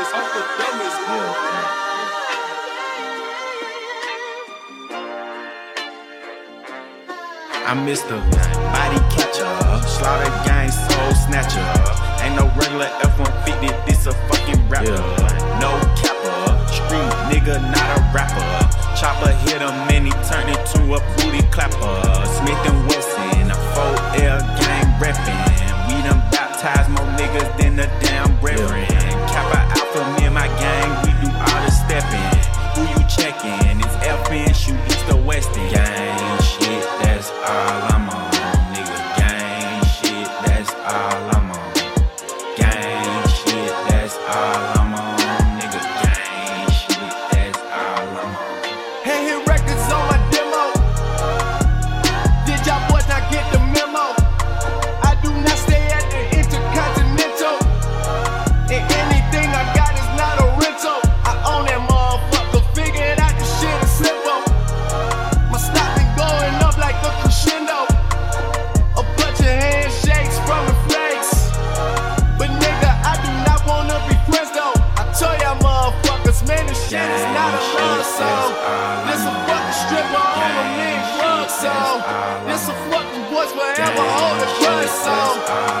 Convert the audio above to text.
dumbest, off the dumbest. I'm Mr. Body Catcher, Slaughter Gang Soul Snatcher. Ain't no regular F-150, this a fucking Raptor. No capper, street nigga, not a rapper. Chopper hit him and he turned into a booty clapper. Smith and Wesson, all. Who you checkin'? It's FN, shoot east or westin'. Gang song. This a fucking stripper on a mean drug song. This a fucking boys forever hold a grudge song.